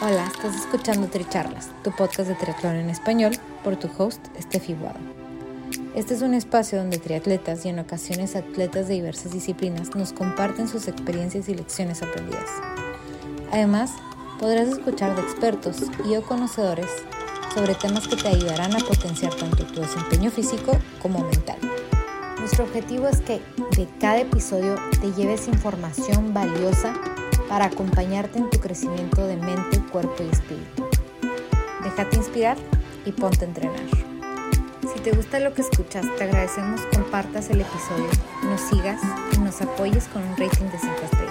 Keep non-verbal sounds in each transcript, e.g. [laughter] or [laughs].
Hola, estás escuchando Tricharlas, tu podcast de triatlón en español, por tu host, Steffi Guado. Este es un espacio donde triatletas y en ocasiones atletas de diversas disciplinas nos comparten sus experiencias y lecciones aprendidas. Además, podrás escuchar de expertos y o conocedores sobre temas que te ayudarán a potenciar tanto tu desempeño físico como mental. Nuestro objetivo es que de cada episodio te lleves información valiosa para acompañarte en tu crecimiento de mente, cuerpo y espíritu. Déjate inspirar y ponte a entrenar. Si te gusta lo que escuchas, te agradecemos compartas el episodio, nos sigas y nos apoyes con un rating de 5 estrellas.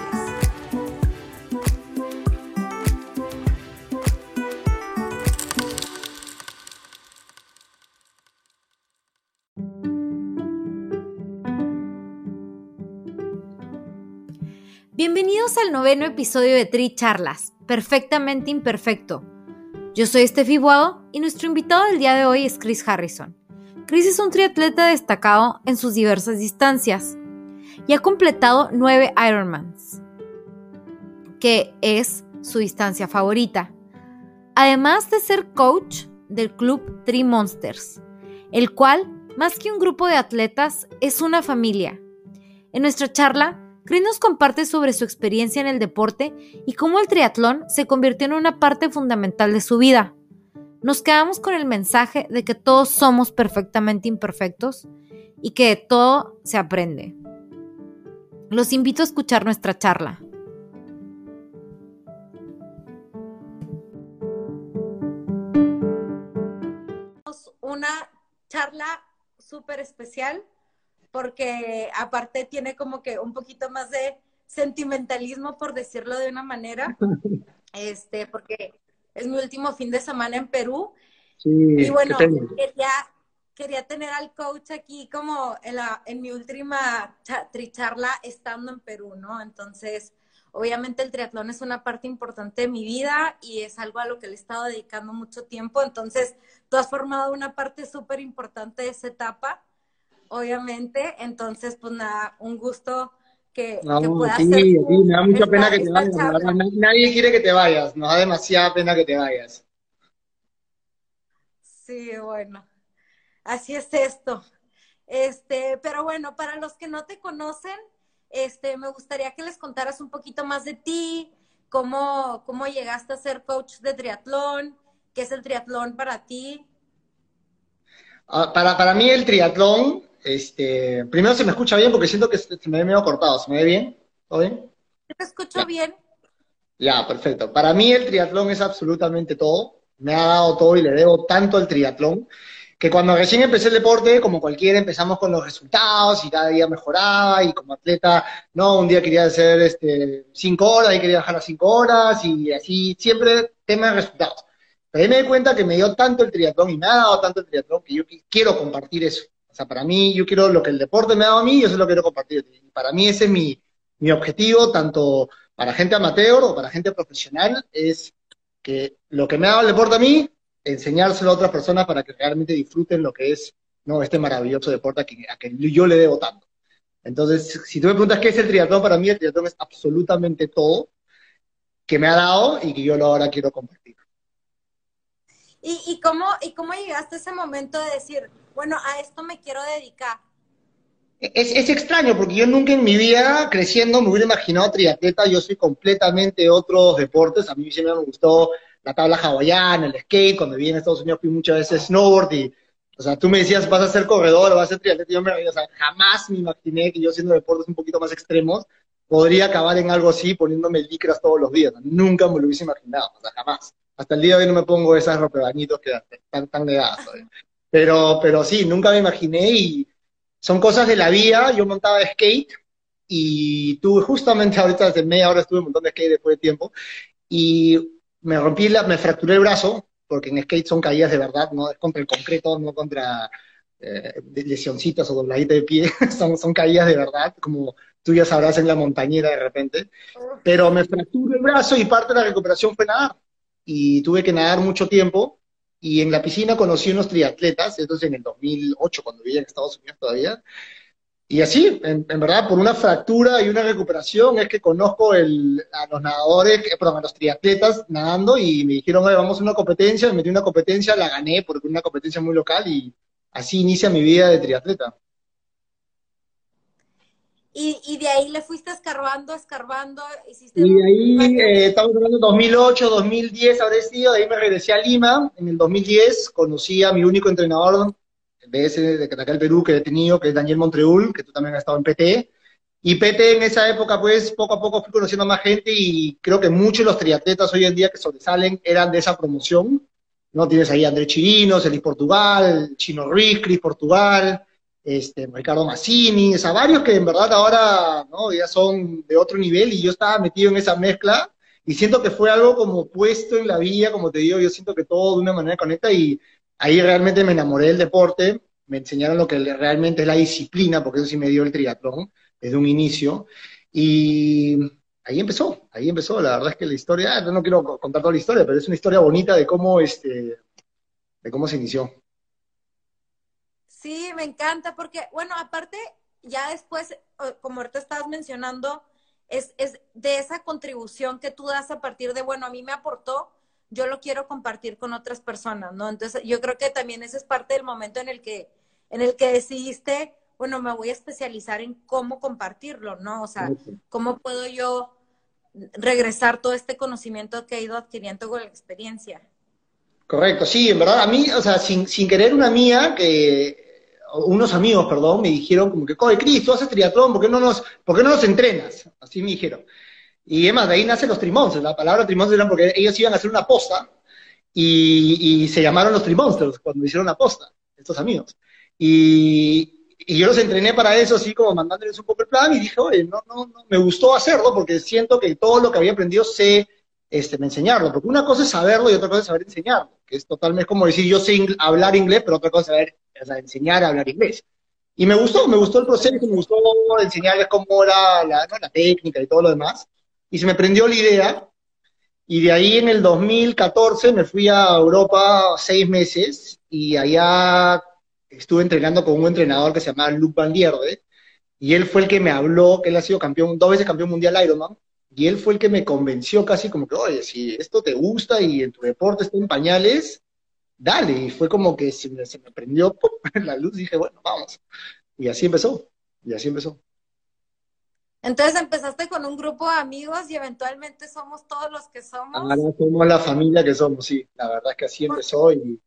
Al noveno episodio de Tri Charlas, Perfectamente Imperfecto. Yo soy Steffi Guado y nuestro invitado del día de hoy es Chris Harrison. Chris es un triatleta destacado en sus diversas distancias y ha completado nueve Ironmans, que es su distancia favorita. Además de ser coach del club Tri Monsters, el cual, más que un grupo de atletas, es una familia. En nuestra charla, Chris nos comparte sobre su experiencia en el deporte y cómo el triatlón se convirtió en una parte fundamental de su vida. Nos quedamos con el mensaje de que todos somos perfectamente imperfectos y que de todo se aprende. Los invito a escuchar nuestra charla. Una charla súper especial porque aparte tiene como que un poquito más de sentimentalismo, por decirlo de una manera, [laughs] este, porque es mi último fin de semana en Perú. y bueno, quería, quería tener al coach aquí como en, la, en mi última tricharla estando en Perú, ¿no? Entonces, obviamente el triatlón es una parte importante de mi vida y es algo a lo que le he estado dedicando mucho tiempo. Entonces, tú has formado una parte súper importante de esa etapa obviamente. Entonces, pues nada, un gusto que, no, que puedas sí, sí, me da mucha pena que te vayas. Nadie quiere que te vayas, nos da demasiada pena que te vayas. Sí, bueno, así es esto. Este, pero bueno, para los que no te conocen, este, me gustaría que les contaras un poquito más de ti, cómo, cómo llegaste a ser coach de triatlón, qué es el triatlón para ti. Ah, para, para mí el triatlón este, primero se me escucha bien porque siento que se me ve medio cortado. ¿Se me ve bien? ¿Todo bien? Te escucho bien. Ya, perfecto. Para mí el triatlón es absolutamente todo. Me ha dado todo y le debo tanto al triatlón que cuando recién empecé el deporte, como cualquiera, empezamos con los resultados y cada día mejoraba y como atleta, no, un día quería hacer este, cinco horas y quería bajar a cinco horas y así, siempre tema de resultados. Pero ahí me di cuenta que me dio tanto el triatlón y me ha dado tanto el triatlón que yo quiero compartir eso sea, para mí, yo quiero lo que el deporte me ha dado a mí, yo se lo quiero compartir. para mí ese es mi, mi objetivo, tanto para gente amateur o para gente profesional, es que lo que me ha dado el deporte a mí, enseñárselo a otras personas para que realmente disfruten lo que es ¿no? este maravilloso deporte a que, a que yo le debo tanto. Entonces, si tú me preguntas qué es el triatlón, para mí el triatlón es absolutamente todo que me ha dado y que yo ahora quiero compartir. ¿Y, y, cómo, ¿Y cómo llegaste a ese momento de decir, bueno, a esto me quiero dedicar? Es, es, extraño porque yo nunca en mi vida creciendo me hubiera imaginado triatleta, yo soy completamente de otros deportes, a mí siempre me gustó la tabla hawaiana, el skate, cuando viví en Estados Unidos fui muchas veces snowboard y, o sea, tú me decías, vas a ser corredor, vas a ser triatleta, yo me, o sea, jamás me imaginé que yo siendo deportes un poquito más extremos podría acabar en algo así poniéndome licras todos los días, nunca me lo hubiese imaginado, o sea, jamás. Hasta el día de hoy no me pongo esas ropebañitos que están tan negadas. Pero, pero sí, nunca me imaginé y son cosas de la vida. Yo montaba skate y tuve justamente ahorita desde media hora estuve un montón de skate después de tiempo y me rompí, la, me fracturé el brazo porque en skate son caídas de verdad, no es contra el concreto, no contra eh, lesioncitas o dobladitas de pie, [laughs] son, son caídas de verdad, como tú ya sabrás en la montañera de repente. Pero me fracturé el brazo y parte de la recuperación fue nadar y tuve que nadar mucho tiempo. Y en la piscina conocí unos triatletas, esto es en el 2008, cuando vivía en Estados Unidos todavía. y así, en, verdad, por una fractura y una recuperación es que conozco el, a los nadadores, perdón, a los triatletas nadando y me dijeron, Oye, vamos a una competencia, me metí una competencia, la gané porque una competencia muy local y así inicia mi vida de triatleta. Y, de ahí le fuiste escarbando, escarbando, hiciste... Y de ahí, eh, estamos hablando de 2008, 2010 habré sido, de ahí me regresé a Lima, en el 2010 conocí a mi único entrenador de ese de acá el Perú que he tenido, que es Daniel Montreul, que tú también has estado en PT. Y PT en esa época, pues, poco a poco fui conociendo más gente y creo que muchos de los triatletas hoy en día que sobresalen eran de esa promoción. ¿no? Tienes ahí a Andrés Chirinos, Elis Portugal, Chino Ruiz, Cris Portugal, este, Ricardo Massini, o sea, varios que en verdad ahora ¿no? ya son de otro nivel y yo estaba metido en esa mezcla y siento que fue algo como puesto en la vía, como te digo, yo siento que todo de una manera conecta y ahí realmente me enamoré del deporte, me enseñaron lo que realmente es la disciplina, porque eso sí me dio el triatlón desde un inicio, y ahí empezó, ahí empezó, la verdad es que la historia, no quiero contar toda la historia, pero es una historia bonita de cómo, este, de cómo se inició. Sí, me encanta, porque, bueno, aparte, ya después, como ahorita estabas mencionando, es, es de esa contribución que tú das a partir de, bueno, a mí me aportó, yo lo quiero compartir con otras personas, ¿no? Entonces, yo creo que también ese es parte del momento en el que, en el que decidiste, bueno, me voy a especializar en cómo compartirlo, ¿no? O sea, cómo puedo yo regresar todo este conocimiento que he ido adquiriendo con la experiencia. Correcto, sí, en verdad, a mí, o sea, sin, sin querer una mía, que unos amigos, perdón, me dijeron como que, coge, Cris, tú haces triatlón, ¿por qué no nos, por qué no nos entrenas? Así me dijeron. Y además, de ahí nacen los Trimonsters. La palabra Trimonsters era porque ellos iban a hacer una posta y, se llamaron los Trimonsters cuando hicieron la posta, estos amigos. Y, yo los entrené para eso, así como mandándoles un poco el plan y dije, oye, no, no, no, me gustó hacerlo porque siento que todo lo que había aprendido sé este, enseñarlo. Porque una cosa es saberlo y otra cosa es saber enseñarlo. Que es totalmente como decir, yo sé hablar inglés, pero otra cosa es saber enseñar a hablar inglés. Y me gustó, me gustó el proceso, me gustó enseñarles cómo era la, la técnica y todo lo demás y se me prendió la idea. Y de ahí en el 2014 me fui a Europa seis meses y allá estuve entrenando con un entrenador que se llama Luc Van Lierde, y él fue el que me habló, que él ha sido campeón, dos veces campeón mundial Ironman, y él fue el que me convenció casi como que, oye, si esto te gusta y en tu deporte está en pañales, dale. Y fue como que se me, se me prendió [laughs] la luz dije, bueno, vamos. Y así empezó, y así empezó. Entonces empezaste con un grupo de amigos y eventualmente somos todos los que somos. Ahora somos la familia que somos, sí. La verdad es que así empezó y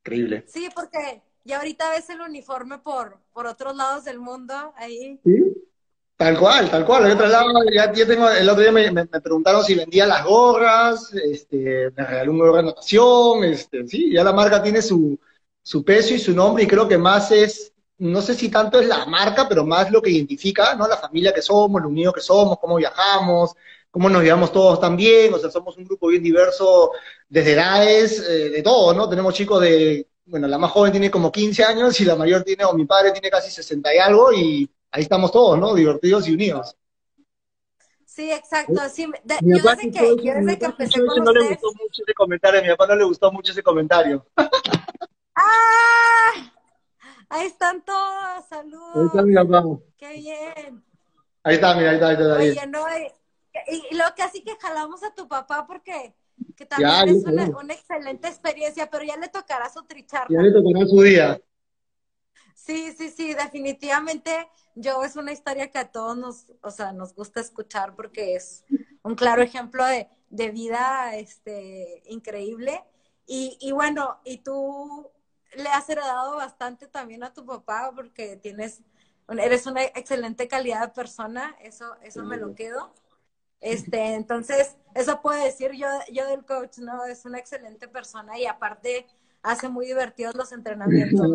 increíble. Sí, porque ya ahorita ves el uniforme por, por otros lados del mundo ahí. Sí, tal cual, tal cual. El otro lado, ya, tengo, el otro día me, preguntaron si vendía las gorras, este, me regaló un gorra de natación, este, sí, ya la marca tiene su, su peso y su nombre y creo que más es no sé si tanto es la marca, pero más lo que identifica, ¿no? La familia que somos, lo unidos que somos, cómo viajamos, cómo nos llevamos todos tan bien, o sea, somos un grupo bien diverso desde edades, eh, de todo, ¿no? Tenemos chicos de, bueno, la más joven tiene como 15 años y la mayor tiene, o mi padre tiene casi 60 y algo, y ahí estamos todos, ¿no? Divertidos y unidos. Sí, exacto. Sí, yo desde que, yo desde que empecé con no le gustó mucho ese comentario, a mi papá no le gustó mucho ese comentario. [laughs] ¡Ah! Ahí están todos, saludos. Ahí está mi papá. Qué bien. Ahí está, mira, ahí está, ahí está. Ahí. Oye, no, y, y luego casi que jalamos a tu papá porque que también es una, una, excelente experiencia, pero ya le tocará su tricharla. Ya le tocará su día. Sí, sí, sí, definitivamente yo es una historia que a todos nos, o sea, nos gusta escuchar porque es un claro ejemplo de, de vida este, increíble. Y, y bueno, y tú le has heredado bastante también a tu papá porque tienes, eres una excelente calidad de persona, eso, eso me lo quedo. Este, entonces, eso puedo decir yo, yo del coach, ¿no? Es una excelente persona y aparte hace muy divertidos los entrenamientos.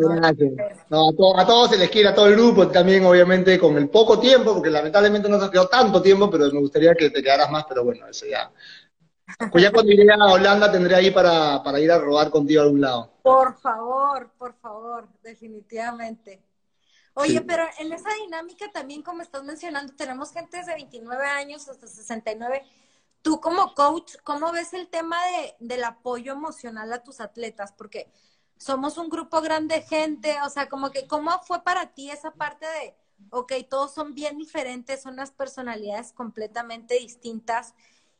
¿no? a, todos se les quiere, a todo el grupo, también obviamente con el poco tiempo, porque lamentablemente no se quedó tanto tiempo, pero me gustaría que te quedaras más, pero bueno, eso ya pues ya cuando iré a Holanda tendré ahí para, para ir a robar contigo a algún lado. Por favor, por favor, definitivamente. Oye, pero en esa dinámica también, como estás mencionando, tenemos gente desde 29 años hasta 69. Tú como coach, ¿cómo ves el tema de, del apoyo emocional a tus atletas? Porque somos un grupo grande de gente, o sea, como que, ¿cómo fue para ti esa parte de, ok, todos son bien diferentes, son unas personalidades completamente distintas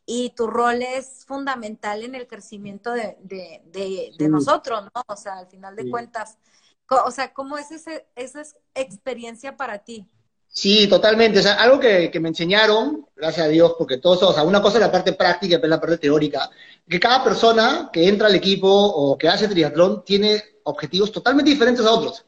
y tu rol es fundamental en el crecimiento de, nosotros, ¿no? O sea, al final de cuentas, o sea, ¿cómo es ese, esa experiencia para ti? Sí, totalmente. O sea, algo que, me enseñaron, gracias a Dios, porque todo eso, o sea, una cosa es la parte práctica y otra la parte teórica, que cada persona que entra al equipo o que hace triatlón tiene objetivos totalmente diferentes a otros.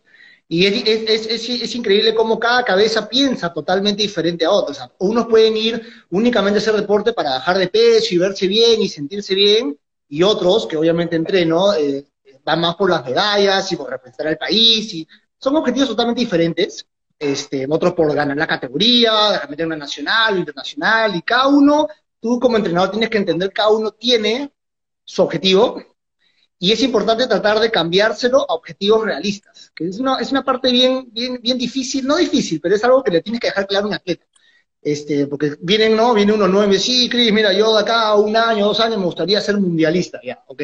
Y es, es, increíble cómo cada cabeza piensa totalmente diferente a otros. O unos pueden ir únicamente a hacer deporte para bajar de peso y verse bien y sentirse bien, y otros, que obviamente entreno, eh, van más por las medallas y por representar al país. Y son objetivos totalmente diferentes este, otros por ganar la categoría, meter una nacional, internacional, y cada uno, tú como entrenador tienes que entender, cada uno tiene su objetivo, y es importante tratar de cambiárselo a objetivos realistas, que es una, es una parte bien, bien, bien difícil, no difícil, pero es algo que le tienes que dejar claro a un atleta. Este, porque vienen, ¿no? Viene uno nueve, sí, Cris, mira, yo de acá un año, dos años me gustaría ser mundialista, ya, ok,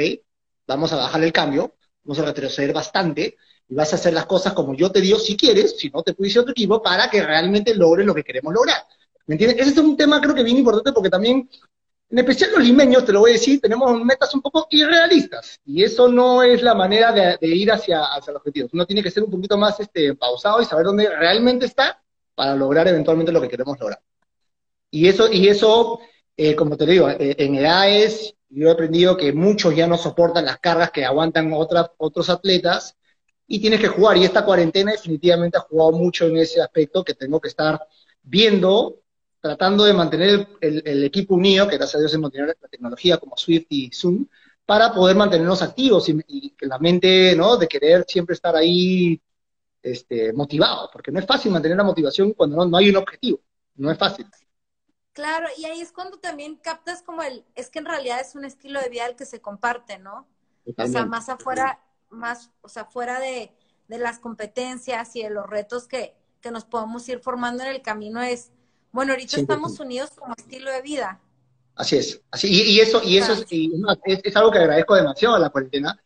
vamos a bajar el cambio, vamos a retroceder bastante, y vas a hacer las cosas como yo te digo si quieres, si no te pudiese otro equipo, para que realmente logres lo que queremos lograr. ¿Me entiendes? Ese es un tema creo que bien importante porque también, en especial los limeños, te lo voy a decir, tenemos metas un poco irrealistas y eso no es la manera de, ir hacia, hacia los objetivos. Uno tiene que ser un poquito más este, pausado y saber dónde realmente está para lograr eventualmente lo que queremos lograr. Y eso, y eso eh, como te digo, eh, en edades, yo he aprendido que muchos ya no soportan las cargas que aguantan otras, otros atletas y tienes que jugar. Y esta cuarentena definitivamente ha jugado mucho en ese aspecto que tengo que estar viendo, tratando de mantener el, equipo unido, que gracias a Dios es mantener la tecnología como Swift y Zoom, para poder mantenernos activos y, que la mente, ¿no? De querer siempre estar ahí este, motivado, porque no es fácil mantener la motivación cuando no, hay un objetivo, no es fácil. Claro, y ahí es cuando también captas como el, es que en realidad es un estilo de vida el que se comparte, ¿no? O sea, más afuera, más, o sea, fuera de, las competencias y de los retos que, que, nos podemos ir formando en el camino es, bueno, ahorita estamos unidos como estilo de vida. Así es, así, y, eso, y eso es, es, algo que agradezco demasiado a la cuarentena,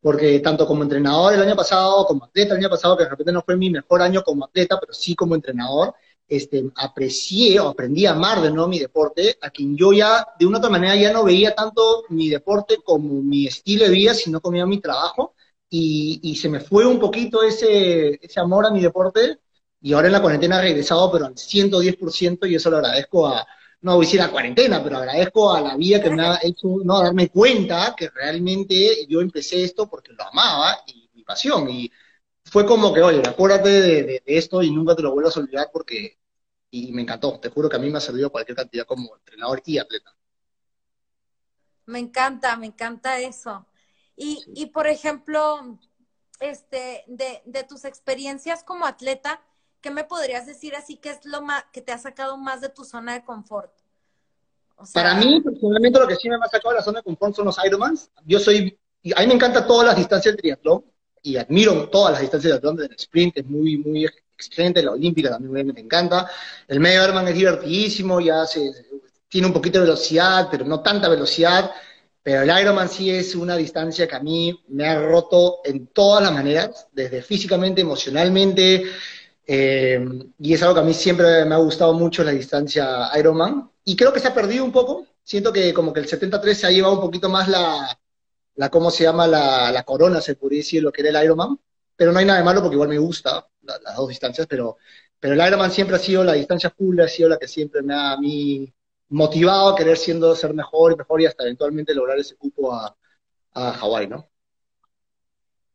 porque tanto como entrenador el año pasado, como atleta el año pasado, que de repente no fue mi mejor año como atleta, pero sí como entrenador, este, aprecié o aprendí a amar de nuevo mi deporte, a quien yo ya, de una otra manera, ya no veía tanto mi deporte como mi estilo de vida, sino como mi trabajo, y, se me fue un poquito ese, ese amor a mi deporte y ahora en la cuarentena he regresado, pero al 110% y eso lo agradezco a, no voy a decir a cuarentena, pero agradezco a la vida que me ha hecho no darme cuenta que realmente yo empecé esto porque lo amaba y mi pasión. Y fue como que, oye, acuérdate de, de, esto y nunca te lo vuelvas a olvidar porque, y me encantó, te juro que a mí me ha servido cualquier cantidad como entrenador y atleta. Me encanta, me encanta eso. Y, y por ejemplo, este, de, de, tus experiencias como atleta, ¿qué me podrías decir así que es lo más, que te ha sacado más de tu zona de confort? Para mí, personalmente, lo que sí me ha sacado de la zona de confort son los Ironmans. Yo soy, a mí me encantan todas las distancias de triatlón y admiro todas las distancias de triatlón, el sprint es muy, muy excelente, la olímpica también me, encanta. El medio Ironman es divertidísimo, ya se, tiene un poquito de velocidad, pero no tanta velocidad. Pero el Ironman sí es una distancia que a mí me ha roto en todas las maneras, desde físicamente, emocionalmente, eh, y es algo que a mí siempre me ha gustado mucho la distancia Ironman. Y creo que se ha perdido un poco. Siento que como que el 73 se ha llevado un poquito más la, la ¿cómo se llama? La, corona, se podría decir, lo que era el Ironman. Pero no hay nada de malo porque igual me gusta las dos distancias, pero, pero el Ironman siempre ha sido la distancia full, ha sido la que siempre me ha a mí motivado a querer siendo, ser mejor y mejor y hasta eventualmente lograr ese cupo a, a Hawái, ¿no?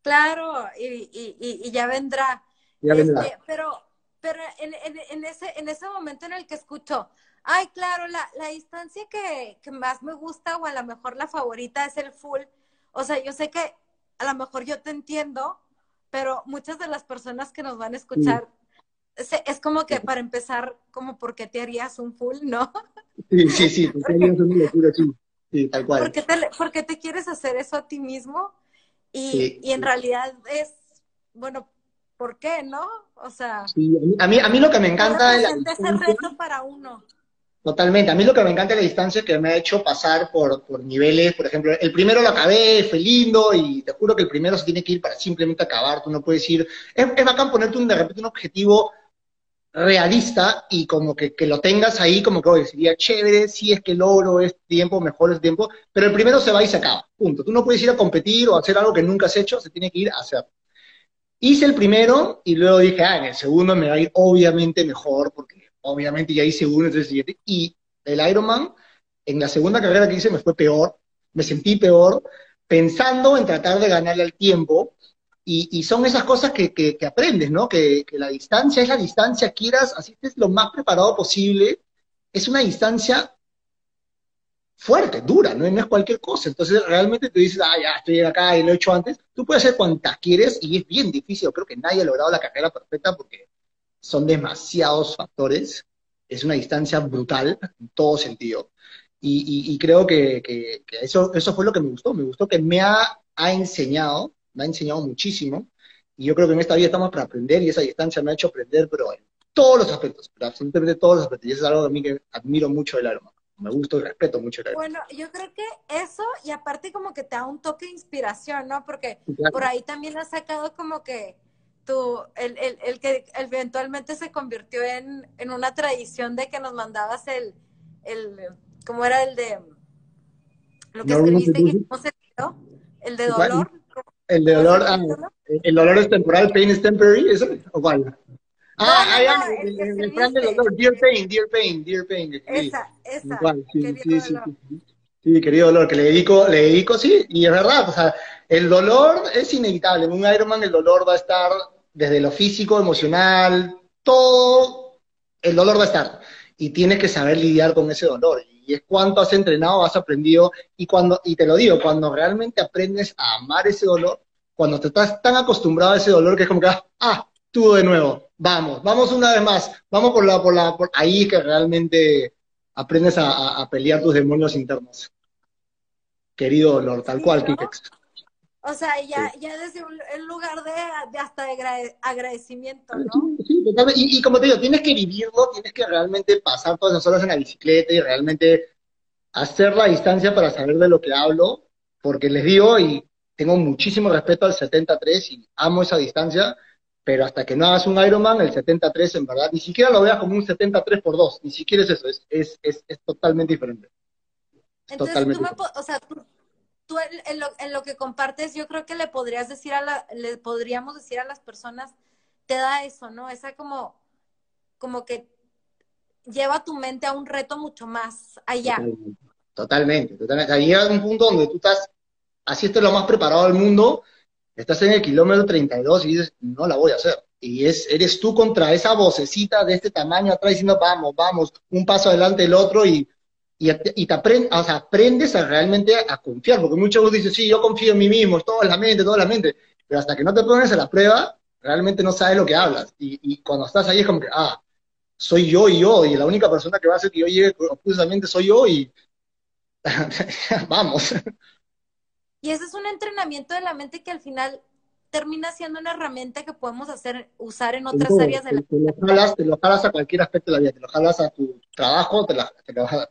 Claro, y, y, y ya vendrá. Ya vendrá. Este, pero pero en, en, en, ese, en ese momento en el que escucho, ay, claro, la, la distancia que, que, más me gusta o a lo mejor la favorita es el full. O sea, yo sé que a lo mejor yo te entiendo, pero muchas de las personas que nos van a escuchar es, como que para empezar, como por qué te harías un full, ¿no? Sí, sí, sí, [laughs] te harías una locura, sí. Sí, tal cual. ¿Por qué, te, quieres hacer eso a ti mismo? Y, y en realidad es, bueno, ¿por qué, no? O sea... Sí, a mí, a mí lo que me encanta es ese reto para uno. Totalmente. A mí lo que me encanta de la distancia es que me ha hecho pasar por, por niveles, por ejemplo, el primero lo acabé, fue lindo, y te juro que el primero se tiene que ir para simplemente acabar, tú no puedes ir, es, es bacán ponerte un, de repente un objetivo realista y como que, que lo tengas ahí, como que oye, sería chévere, si es que logro este tiempo, mejor es tiempo, pero el primero se va y se acaba, punto. Tú no puedes ir a competir o hacer algo que nunca has hecho, se tiene que ir a hacer. Hice el primero y luego dije, ah, en el segundo me va a ir obviamente mejor, porque obviamente ya hice uno, entonces siguiente. Y el Ironman, en la segunda carrera que hice me fue peor, me sentí peor, pensando en tratar de ganarle al tiempo, y, son esas cosas que, que, aprendes, ¿no? Que, que, la distancia es la distancia, quieras, así estés lo más preparado posible, es una distancia fuerte, dura, ¿no? no es cualquier cosa. Entonces realmente te dices, ah, ya estoy acá y lo he hecho antes. Tú puedes hacer cuantas quieres y es bien difícil. creo que nadie ha logrado la carrera perfecta porque son demasiados factores, es una distancia brutal en todo sentido. Y, creo que, eso, eso fue lo que me gustó, me gustó que me ha, ha enseñado, me ha enseñado muchísimo, y yo creo que en esta vida estamos para aprender, y esa distancia me ha hecho aprender, pero en todos los aspectos, absolutamente todos los aspectos, y eso es algo que a mí que admiro mucho del arma me gusta y respeto mucho el Bueno, yo creo que eso, y aparte como que te da un toque de inspiración, ¿no? Porque por ahí también has sacado como que tú, el, el, el, que eventualmente se convirtió en, en, una tradición de que nos mandabas el, el ¿cómo era el de lo que escribiste no se dio? ¿El de dolor? El de dolor, ah, el dolor es temporal, pain is temporary, ¿eso? ¿O cuál? Ah, no, el, el, plan del dolor, Dear Pain, Dear Pain, Dear Pain. Esa, esa. Igual, sí, sí, sí, sí, querido dolor, que le dedico, le dedico, sí, y es verdad, o sea, el dolor es inevitable. En un Ironman el dolor va a estar desde lo físico, emocional, todo, el dolor va a estar. Y tienes que saber lidiar con ese dolor. Y es cuánto has entrenado, has aprendido, y cuando, y te lo digo, cuando realmente aprendes a amar ese dolor, cuando te estás tan acostumbrado a ese dolor que es como que, ah, tú de nuevo, vamos, vamos una vez más, vamos por la, por la, por ahí que realmente aprendes a, pelear tus demonios internos. Querido dolor, tal cual, Kikex. O sea, ya, ya desde un, lugar de, hasta de agradecimiento, ¿no? Sí, totalmente. Y, como te digo, tienes que vivirlo, tienes que realmente pasar todas las horas en la bicicleta y realmente hacer la distancia para saber de lo que hablo, porque les digo, y tengo muchísimo respeto al 73 y amo esa distancia, pero hasta que no hagas un Ironman, el 73 en verdad, ni siquiera lo veas como un 73 por 2, ni siquiera es eso, es, es, es, es totalmente diferente. Entonces, tú me, o sea, tú, tú en, lo, en, lo, que compartes, yo creo que le podrías decir a la, le podríamos decir a las personas, te da eso, ¿no? Esa como, como que lleva tu mente a un reto mucho más allá. Totalmente, totalmente. O llega un punto donde tú estás, así estás lo más preparado del mundo, estás en el kilómetro 32 y dices, no la voy a hacer. Y es, eres tú contra esa vocecita de este tamaño atrás diciendo, vamos, vamos, un paso adelante el otro y y, te aprendes, o sea, aprendes a realmente a confiar, porque muchos dicen, sí, yo confío en mí mismo, todo en la mente, todo en la mente, pero hasta que no te pones a la prueba, realmente no sabes lo que hablas. Y, y cuando estás ahí es como que, ah, soy yo y yo, y la única persona que va a hacer que yo llegue precisamente soy yo y [laughs] vamos. Y ese es un entrenamiento de la mente que al final termina siendo una herramienta que podemos hacer, usar en otras áreas de la vida. Te lo, jalas, te lo jalas a cualquier aspecto de la vida, te lo jalas a tu trabajo, te, lo jalas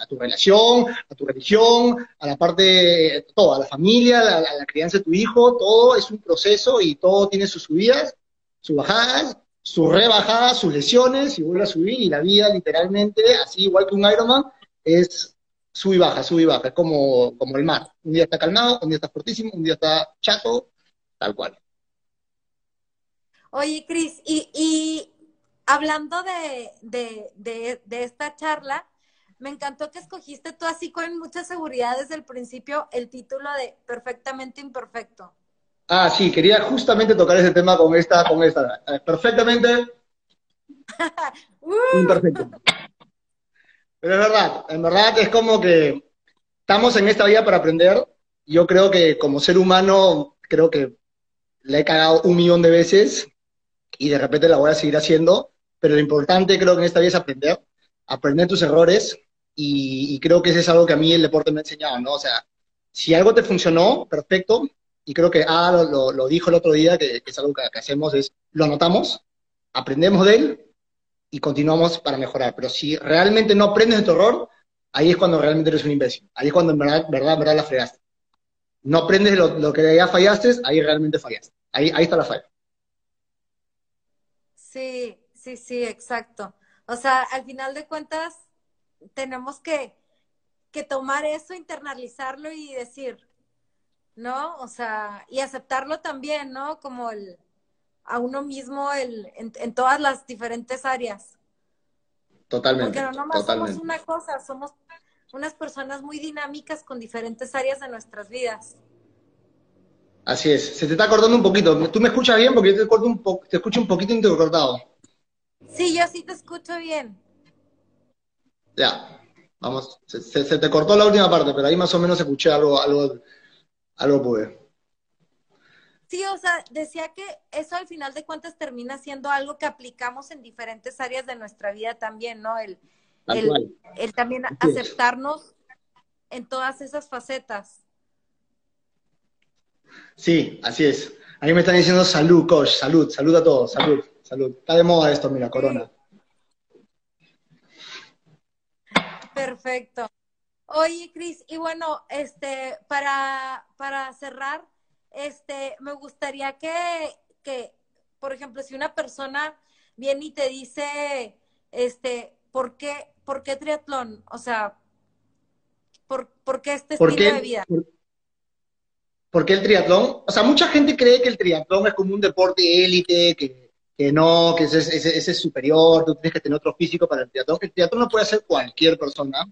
a, tu relación, a tu religión, a la parte, todo, a la familia, a, la crianza de tu hijo, todo es un proceso y todo tiene sus subidas, sus bajadas, sus rebajadas, sus lesiones, y vuelve a subir, y la vida literalmente, así igual que un Ironman, es sub y baja, sub y baja, es como, como el mar. Un día está calmado, un día está fortísimo, un día está chato, tal cual. Oye, Cris, y, hablando de, esta charla, me encantó que escogiste tú así con mucha seguridad desde el principio el título de Perfectamente Imperfecto. Ah, sí, quería justamente tocar ese tema con esta, con esta. Eh, perfectamente [laughs] uh. imperfecto. Pero es verdad, en verdad es como que estamos en esta vida para aprender. Yo creo que como ser humano, creo que la he cagado un millón de veces y de repente la voy a seguir haciendo, pero lo importante creo que en esta vida es aprender, aprender tus errores y, creo que eso es algo que a mí el deporte me ha enseñado, ¿no? O sea, si algo te funcionó, perfecto, y creo que ah, lo, dijo el otro día, que, es algo que, hacemos, es lo anotamos, aprendemos de él y continuamos para mejorar. Pero si realmente no aprendes de tu error, ahí es cuando realmente eres un imbécil. Ahí es cuando en verdad, verdad, verdad la fregaste. No aprendes lo, lo que ya fallaste, ahí realmente fallaste. Ahí, ahí está la falla. Sí, sí, sí, exacto. O sea, al final de cuentas, tenemos que, que tomar eso, internalizarlo y decir, ¿no? O sea, y aceptarlo también, ¿no? Como el, a uno mismo el, en, todas las diferentes áreas. Totalmente. Porque no nomás somos una cosa, somos unas personas muy dinámicas con diferentes áreas de nuestras vidas. Así es, se te está cortando un poquito. ¿Tú me escuchas bien? Porque yo te, corto un te escucho un poquito intercortado. Sí, yo sí te escucho bien. Ya, vamos, se, te cortó la última parte, pero ahí más o menos escuché algo, algo, algo pude. Sí, o sea, decía que eso al final de cuentas termina siendo algo que aplicamos en diferentes áreas de nuestra vida también, ¿no? El, el, también aceptarnos en todas esas facetas. Sí, así es. A mí me están diciendo salud, coach, salud, salud a todos, salud, salud. Está de moda esto, mira, corona. Perfecto. Oye, Cris, y bueno, este, para, para cerrar, este, me gustaría que, que, por ejemplo, si una persona viene y te dice, este, ¿por qué, por qué triatlón? O sea, ¿por, por qué este estilo de vida? Por, qué el triatlón? O sea, mucha gente cree que el triatlón es como un deporte élite, que, que no, que ese, ese, ese, es superior, tú tienes que tener otro físico para el triatlón. El triatlón lo puede hacer cualquier persona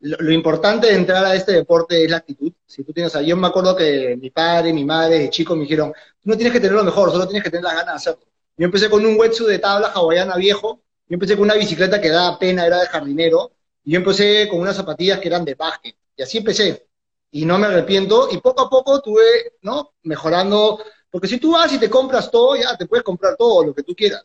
lo, importante de entrar a este deporte es la actitud. Si tú tienes, yo me acuerdo que mi padre, mi madre, de chico me dijeron, tú no tienes que tener lo mejor, solo tienes que tener las ganas de hacerlo. Yo empecé con un wetsuit de tabla hawaiana viejo, yo empecé con una bicicleta que daba pena, era de jardinero, y yo empecé con unas zapatillas que eran de baje, y así empecé. Y no me arrepiento, y poco a poco tuve, ¿no? Mejorando, porque si tú vas y te compras todo, ya te puedes comprar todo, lo que tú quieras.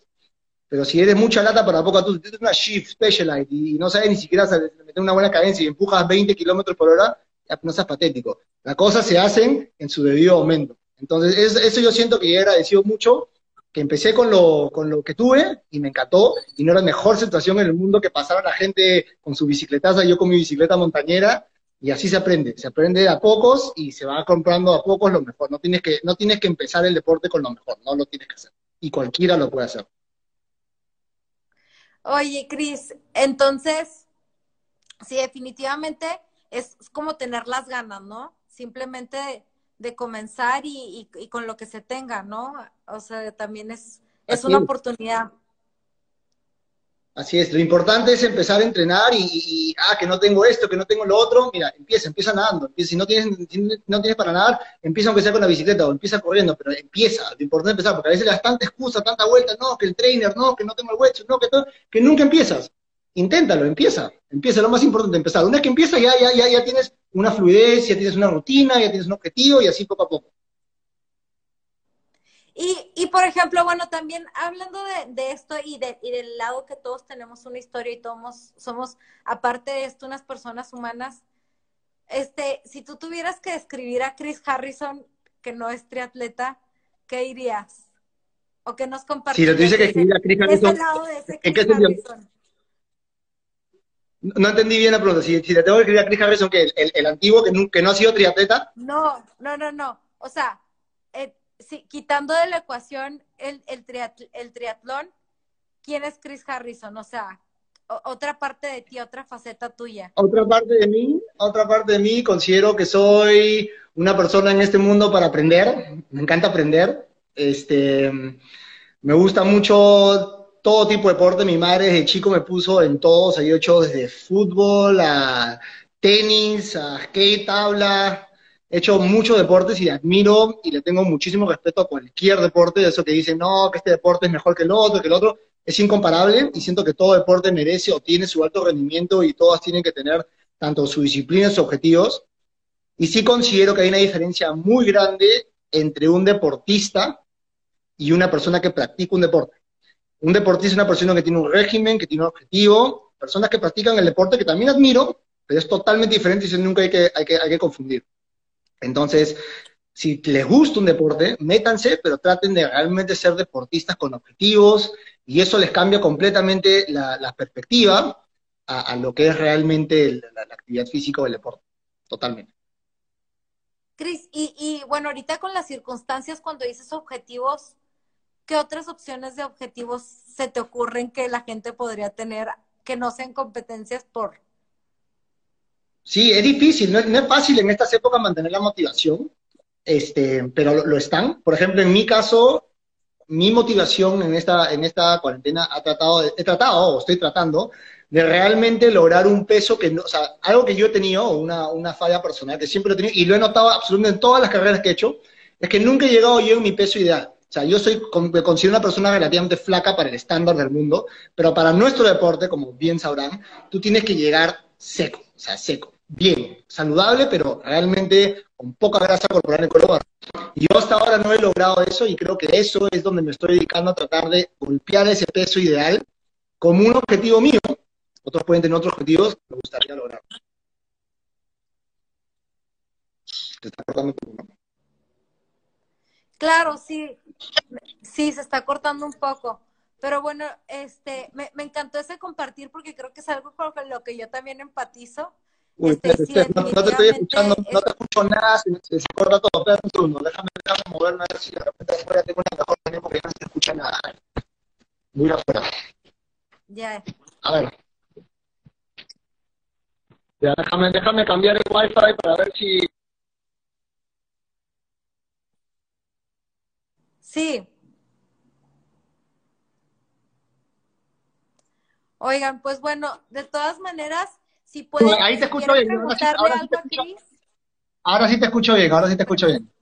Pero si eres mucha lata para poco, tú tienes una Shift Specialized y no sabes ni siquiera meter una buena cadencia y empujas 20 kilómetros por hora, ya no seas patético. Las cosas se hacen en su debido aumento. Entonces, eso yo siento que he agradecido mucho, que empecé con lo, con lo que tuve y me encantó, y no era la mejor situación en el mundo que pasara la gente con su bicicletaza, yo con mi bicicleta montañera, y así se aprende, se aprende a pocos y se va comprando a pocos lo mejor. No tienes que, no tienes que empezar el deporte con lo mejor, no lo tienes que hacer. Y cualquiera lo puede hacer. Oye, Cris, entonces, sí, definitivamente es, como tener las ganas, ¿no? Simplemente de, comenzar y, y, con lo que se tenga, ¿no? O sea, también es, es una oportunidad. Así es, lo importante es empezar a entrenar y, ah, que no tengo esto, que no tengo lo otro, mira, empieza, empieza nadando, si no tienes, no tienes para nadar, empieza aunque sea con la bicicleta o empieza corriendo, pero empieza, lo importante es empezar, porque a veces le das tanta excusa, tanta vuelta, no, que el trainer, no, que no tengo el hueso, no, que todo, que nunca empiezas. Inténtalo, empieza, empieza, lo más importante, empezar. Una vez que empieza ya, ya, ya, ya tienes una fluidez, ya tienes una rutina, ya tienes un objetivo y así poco a poco. Y, y por ejemplo, bueno, también hablando de, esto y, de, y del lado que todos tenemos una historia y todos somos, aparte de esto, unas personas humanas, este, si tú tuvieras que describir a Chris Harrison, que no es triatleta, ¿qué dirías? O que nos compartirías. Si te dice que a Chris Harrison, ¿en qué Harrison? No entendí bien la pregunta. Si, si le tengo que escribir a Chris Harrison, que el, el, antiguo que no, que no ha sido triatleta. No, no, no, no. O sea, sí, quitando de la ecuación el, el, triatlón, ¿quién es Chris Harrison? O sea, otra parte de ti, otra faceta tuya. Otra parte de mí, otra parte de mí, considero que soy una persona en este mundo para aprender, me encanta aprender, este, me gusta mucho todo tipo de deporte, mi madre desde chico me puso en todos, he hecho desde fútbol a tenis, a skate, tabla, he hecho muchos deportes y admiro y le tengo muchísimo respeto a cualquier deporte, de eso que dicen, no, que este deporte es mejor que el otro, que el otro, es incomparable y siento que todo deporte merece o tiene su alto rendimiento y todas tienen que tener tanto su disciplina sus objetivos. Y sí considero que hay una diferencia muy grande entre un deportista y una persona que practica un deporte. Un deportista es una persona que tiene un régimen, que tiene un objetivo, personas que practican el deporte que también admiro, pero es totalmente diferente y nunca hay que, hay que, hay que confundir. Entonces, si les gusta un deporte, métanse, pero traten de realmente ser deportistas con objetivos, Y eso les cambia completamente la, perspectiva a, lo que es realmente la, actividad física o el deporte. Totalmente. Cris, y bueno, ahorita con las circunstancias, cuando dices objetivos, ¿qué otras opciones de objetivos se te ocurren que la gente podría tener que no sean competencias por? Sí, es difícil, no es, fácil en estas épocas mantener la motivación, este, pero lo, están. Por ejemplo, en mi caso, mi motivación en esta, en esta cuarentena ha tratado, he tratado, o estoy tratando, de realmente lograr un peso que no, o sea, algo que yo he tenido, una, una falla personal que siempre he tenido, y lo he notado absolutamente en todas las carreras que he hecho, es que nunca he llegado yo en mi peso ideal. O sea, yo soy, me considero una persona relativamente flaca para el estándar del mundo, pero para nuestro deporte, como bien sabrán, tú tienes que llegar seco, o sea, seco, bien, saludable, pero realmente con poca grasa corporal en el color. Yo hasta ahora no he logrado eso y creo que eso es donde me estoy dedicando a tratar de golpear ese peso ideal como un objetivo mío. Otros pueden tener otros objetivos me gustaría lograr. Te está cortando Claro, sí. Sí, se está cortando un poco. Pero bueno, este, me, encantó ese compartir porque creo que es algo con lo que yo también empatizo. Este, no, te estoy escuchando, no te escucho nada, se, se, corta todo, espera un segundo, déjame, déjame moverme a ver si de repente afuera tengo una mejor también porque no se escucha nada. Mira afuera. Ya. A ver. Ya, déjame, déjame cambiar el wifi para ver si, Sí. Oigan, pues bueno, de todas maneras, si pueden ahí te escucho bien. Ahora sí, ahora, sí te escucho, ahora sí te escucho bien, ahora sí te escucho bien.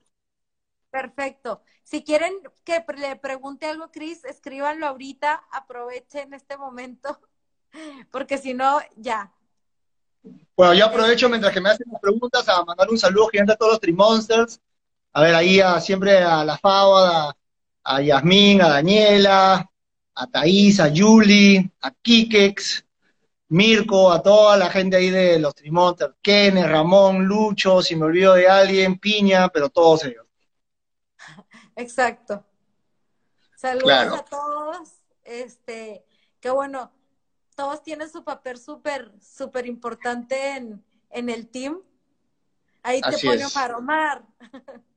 Perfecto. Si quieren que le pregunte algo a Cris, escríbanlo ahorita, aprovechen este momento, [laughs] porque si no, ya. Bueno, yo aprovecho mientras que me hacen las preguntas a mandar un saludo gigante a todos los Trimonsters. A ver, ahí siempre a la FAO, a Yasmín, a Daniela, a Thais, a Julie, a Kikex, Mirko, a toda la gente ahí de los Trimontes, Kenneth, Ramón, Lucho, si me olvido de alguien, Piña, pero todos ellos. Exacto. Saludos a todos. Este, qué bueno, todos tienen su papel súper, súper importante en, en el team. Ahí te pone para Omar. [laughs]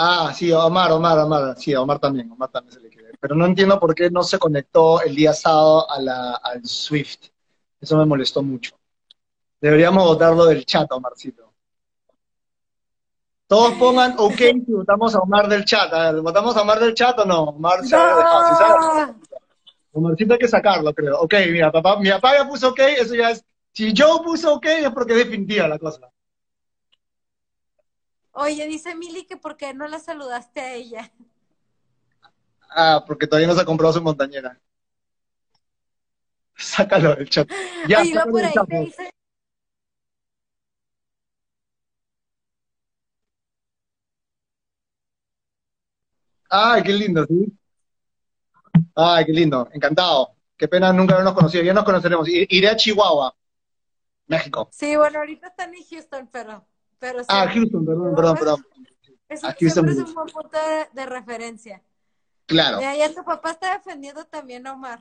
Ah, sí, Omar, Omar, Omar, sí, Omar también, Omar también se le quiere. Pero no entiendo por qué no se conectó el día sábado a la, al Swift. Eso me molestó mucho. Deberíamos votarlo del chat, Omarcito. Todos pongan OK si votamos a Omar del chat. A ver, ¿votamos a Omar del chat o no? Omar se ha Omarcito hay que sacarlo, creo. Ok, mira, papá, mi papá ya puso OK, eso ya es. Si yo puso OK es porque es definitiva la cosa. Oye, dice Mili que por qué no la saludaste a ella. Ah, porque todavía no se ha comprado su montañera. [laughs] Sácalo del chat. Ya, Oye, por ahí te dice... Ay, qué lindo, ¿sí? Ay, qué lindo, encantado. Qué pena nunca habernos conocido, ya nos conoceremos. Iré a Chihuahua, México. Sí, bueno, ahorita están en Houston, pero pero ah, Houston, perdón, perdón, perdón. Eso siempre es un buen punto de, referencia. Claro. Y ya tu papá está defendiendo también a Omar.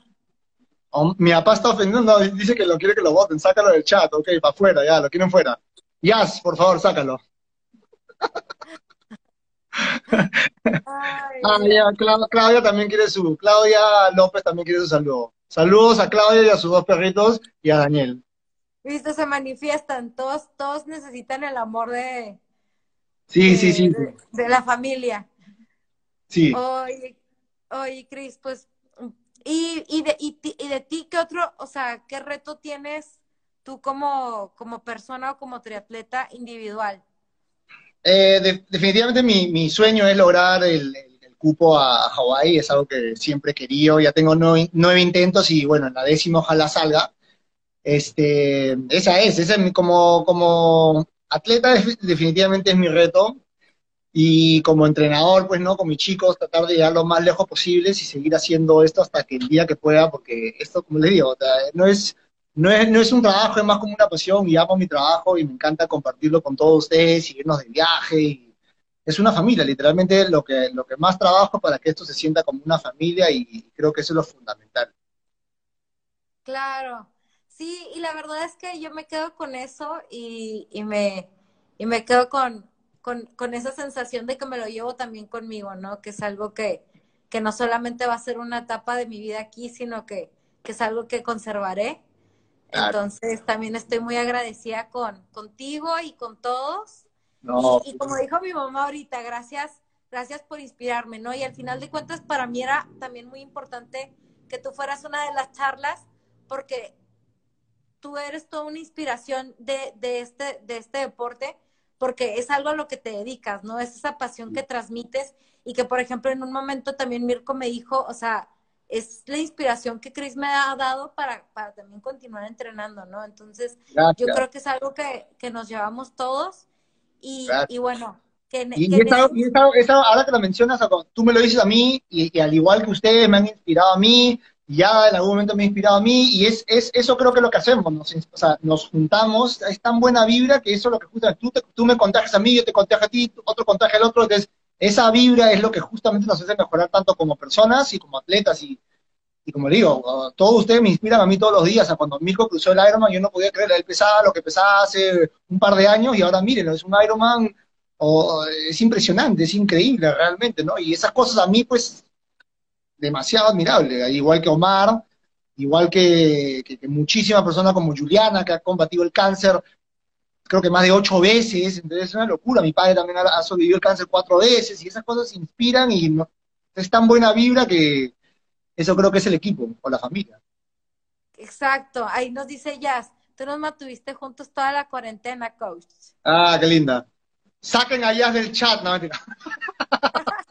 mi papá está ofendiendo, dice que lo quiere que lo voten, sácalo del chat, ok, para afuera, ya, lo quieren fuera. Yas, por favor, sácalo. ah, ya, Claudia también quiere su, Claudia López también quiere su saludo. Saludos a Claudia y a sus dos perritos y a Daniel. Viste, se manifiestan, todos, todos necesitan el amor de, sí, sí, sí. De, la familia. Sí. Oye, oye, Cris, pues, y, y, de, y, de ti, ¿qué otro, o sea, qué reto tienes tú como, como persona o como triatleta individual? Eh, definitivamente mi, mi, sueño es lograr el, cupo a Hawái, es algo que siempre he querido, ya tengo nueve, nueve, intentos y bueno, en la décima ojalá salga. Este, esa es, esa es como, como atleta definitivamente es mi reto. Y como entrenador, pues no, con mis chicos, tratar de llegar lo más lejos posible y seguir haciendo esto hasta que el día que pueda, porque esto, como les digo, no es, no es, no es un trabajo, es más como una pasión y amo mi trabajo y me encanta compartirlo con todos ustedes y irnos de viaje y es una familia, literalmente lo que, lo que más trabajo para que esto se sienta como una familia y creo que eso es lo fundamental. Claro, sí, y la verdad es que yo me quedo con eso y, y me, y me quedo con, con, con, esa sensación de que me lo llevo también conmigo, ¿no? Que es algo que, que no solamente va a ser una etapa de mi vida aquí, sino que, que es algo que conservaré. Entonces también estoy muy agradecida con, contigo y con todos y, como dijo mi mamá ahorita, gracias, gracias por inspirarme, ¿no? Y al final de cuentas, para mí era también muy importante que tú fueras una de las charlas, porque tú eres toda una inspiración de, de, este, de este deporte, porque es algo a lo que te dedicas, ¿no? Es esa pasión que transmites y que, por ejemplo, en un momento también Mirko me dijo, o sea, es la inspiración que Chris me ha dado para, para también continuar entrenando, ¿no? Entonces, yo creo que es algo que, que nos llevamos todos y, bueno, que, y, ahora que lo mencionas, tú me lo dices a mí, y, al igual que ustedes me han inspirado a mí, ya en algún momento me ha inspirado a mí, y es, es eso creo que es lo que hacemos, nos, nos juntamos, es tan buena vibra que eso es lo que justamente, tú, tú me contagias a mí, yo te contagio a ti, otro contagia al otro, entonces esa vibra es lo que justamente nos hace mejorar tanto como personas y como atletas, y, y como digo, todos ustedes me inspiran a mí todos los días. Cuando Mirko cruzó el Ironman, yo no podía creer, él pesaba lo que pesaba hace un par de años y ahora miren, es un Ironman, es impresionante, es increíble realmente, ¿no? Y esas cosas a mí, pues, demasiado admirable. Igual que Omar, igual que, muchísimas personas como Juliana, que ha combatido el cáncer, creo que más de ocho veces, entonces es una locura. Mi padre también ha, sobrevivido el cáncer cuatro veces y esas cosas inspiran y es tan buena vibra que eso creo que es el equipo o la familia. Exacto, ahí nos dice Jazz, tú nos mantuviste juntos toda la cuarentena, coach. Ah, qué linda. Saquen a Jazz del chat, no, mentira. [laughs]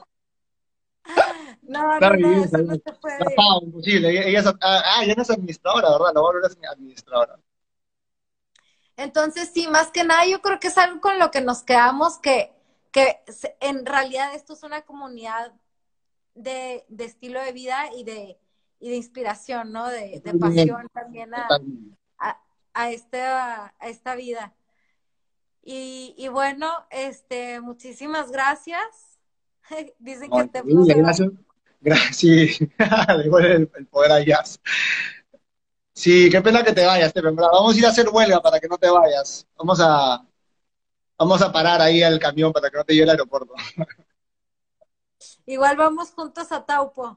no, no, no, eso no se puede. No, imposible. Ella es, ah, ah, ya no es administradora, ¿verdad? La voy a es administradora. Entonces, sí, más que nada, yo creo que es algo con lo que nos quedamos que, que en realidad esto es una comunidad de, estilo de vida y de, y de inspiración, ¿no? De, pasión también a, a, este, a, esta vida. Y, y, bueno, este, muchísimas gracias. [laughs] Dicen que te Gracias. Gracias. el, el poder a Jazz. Sí, qué pena que te vayas, Vamos a ir a hacer huelga para que no te vayas. Vamos a, vamos a parar ahí al camión para que no te lleve al aeropuerto. [laughs] Igual vamos juntos a Taupo.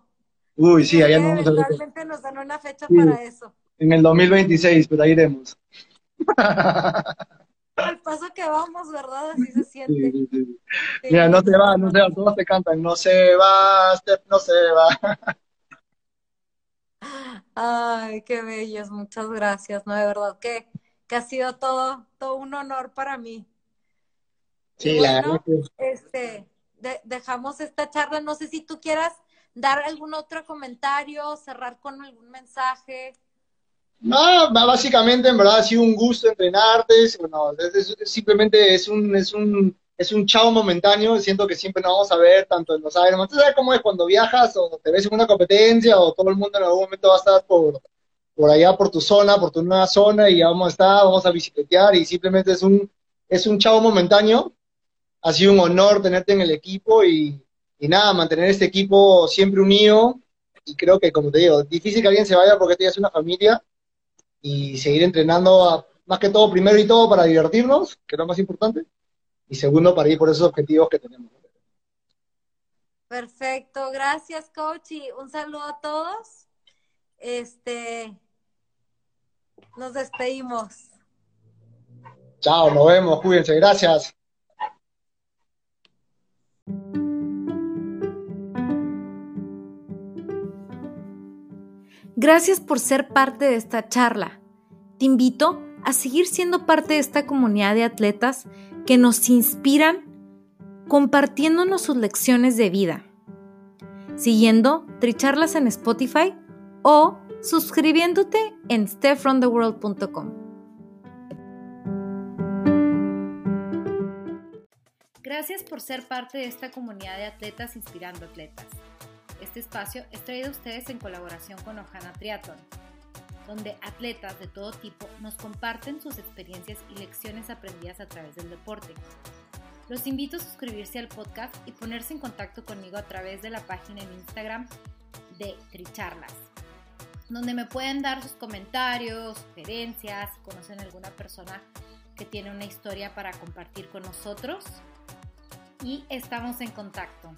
Uy, sí, allá nos vamos Realmente nos dan una fecha para eso. En el 2026, pero ahí iremos. [laughs] Al paso que vamos, ¿verdad? Así se siente. Mira, no se va, no se va, todos te cantan, no se va, Steph, no se va. Ay, qué bellos, muchas gracias, ¿no? De verdad que, que ha sido todo, todo un honor para mí. Sí, la verdad que... Este, dejamos esta charla. No sé si tú quieras dar algún otro comentario, cerrar con algún mensaje. No, básicamente en verdad ha sido un gusto entrenarte, simplemente es un, es un, es un chavo momentáneo, siento que siempre nos vamos a ver tanto en los Ironman, ¿tú sabes cómo es cuando viajas o te ves en una competencia o todo el mundo en algún momento va a estar por, por allá, por tu zona, por tu nueva zona y vamos a estar, vamos a bicicletear y simplemente es un, es un chavo momentáneo ha sido un honor tenerte en el equipo y, nada, mantener este equipo siempre unido. Y creo que, como te digo, difícil que alguien se vaya porque tienes una familia y seguir entrenando más que todo, primero y todo, para divertirnos, que es lo más importante, y segundo, para ir por esos objetivos que tenemos. Perfecto, gracias coach y un saludo a todos. Este, nos despedimos. Chao, nos vemos, cuídense, gracias. Gracias por ser parte de esta charla. Te invito a seguir siendo parte de esta comunidad de atletas que nos inspiran compartiéndonos sus lecciones de vida, siguiendo Tricharlas en Spotify o suscribiéndote en stepfromtheworld.com. Gracias por ser parte de esta comunidad de atletas inspirando atletas. Este espacio es traído a ustedes en colaboración con Ojana Triathlon, donde atletas de todo tipo nos comparten sus experiencias y lecciones aprendidas a través del deporte. Los invito a suscribirse al podcast y ponerse en contacto conmigo a través de la página en Instagram de Tricharlas, donde me pueden dar sus comentarios, sugerencias, conocen alguna persona que tiene una historia para compartir con nosotros. Y estamos en contacto.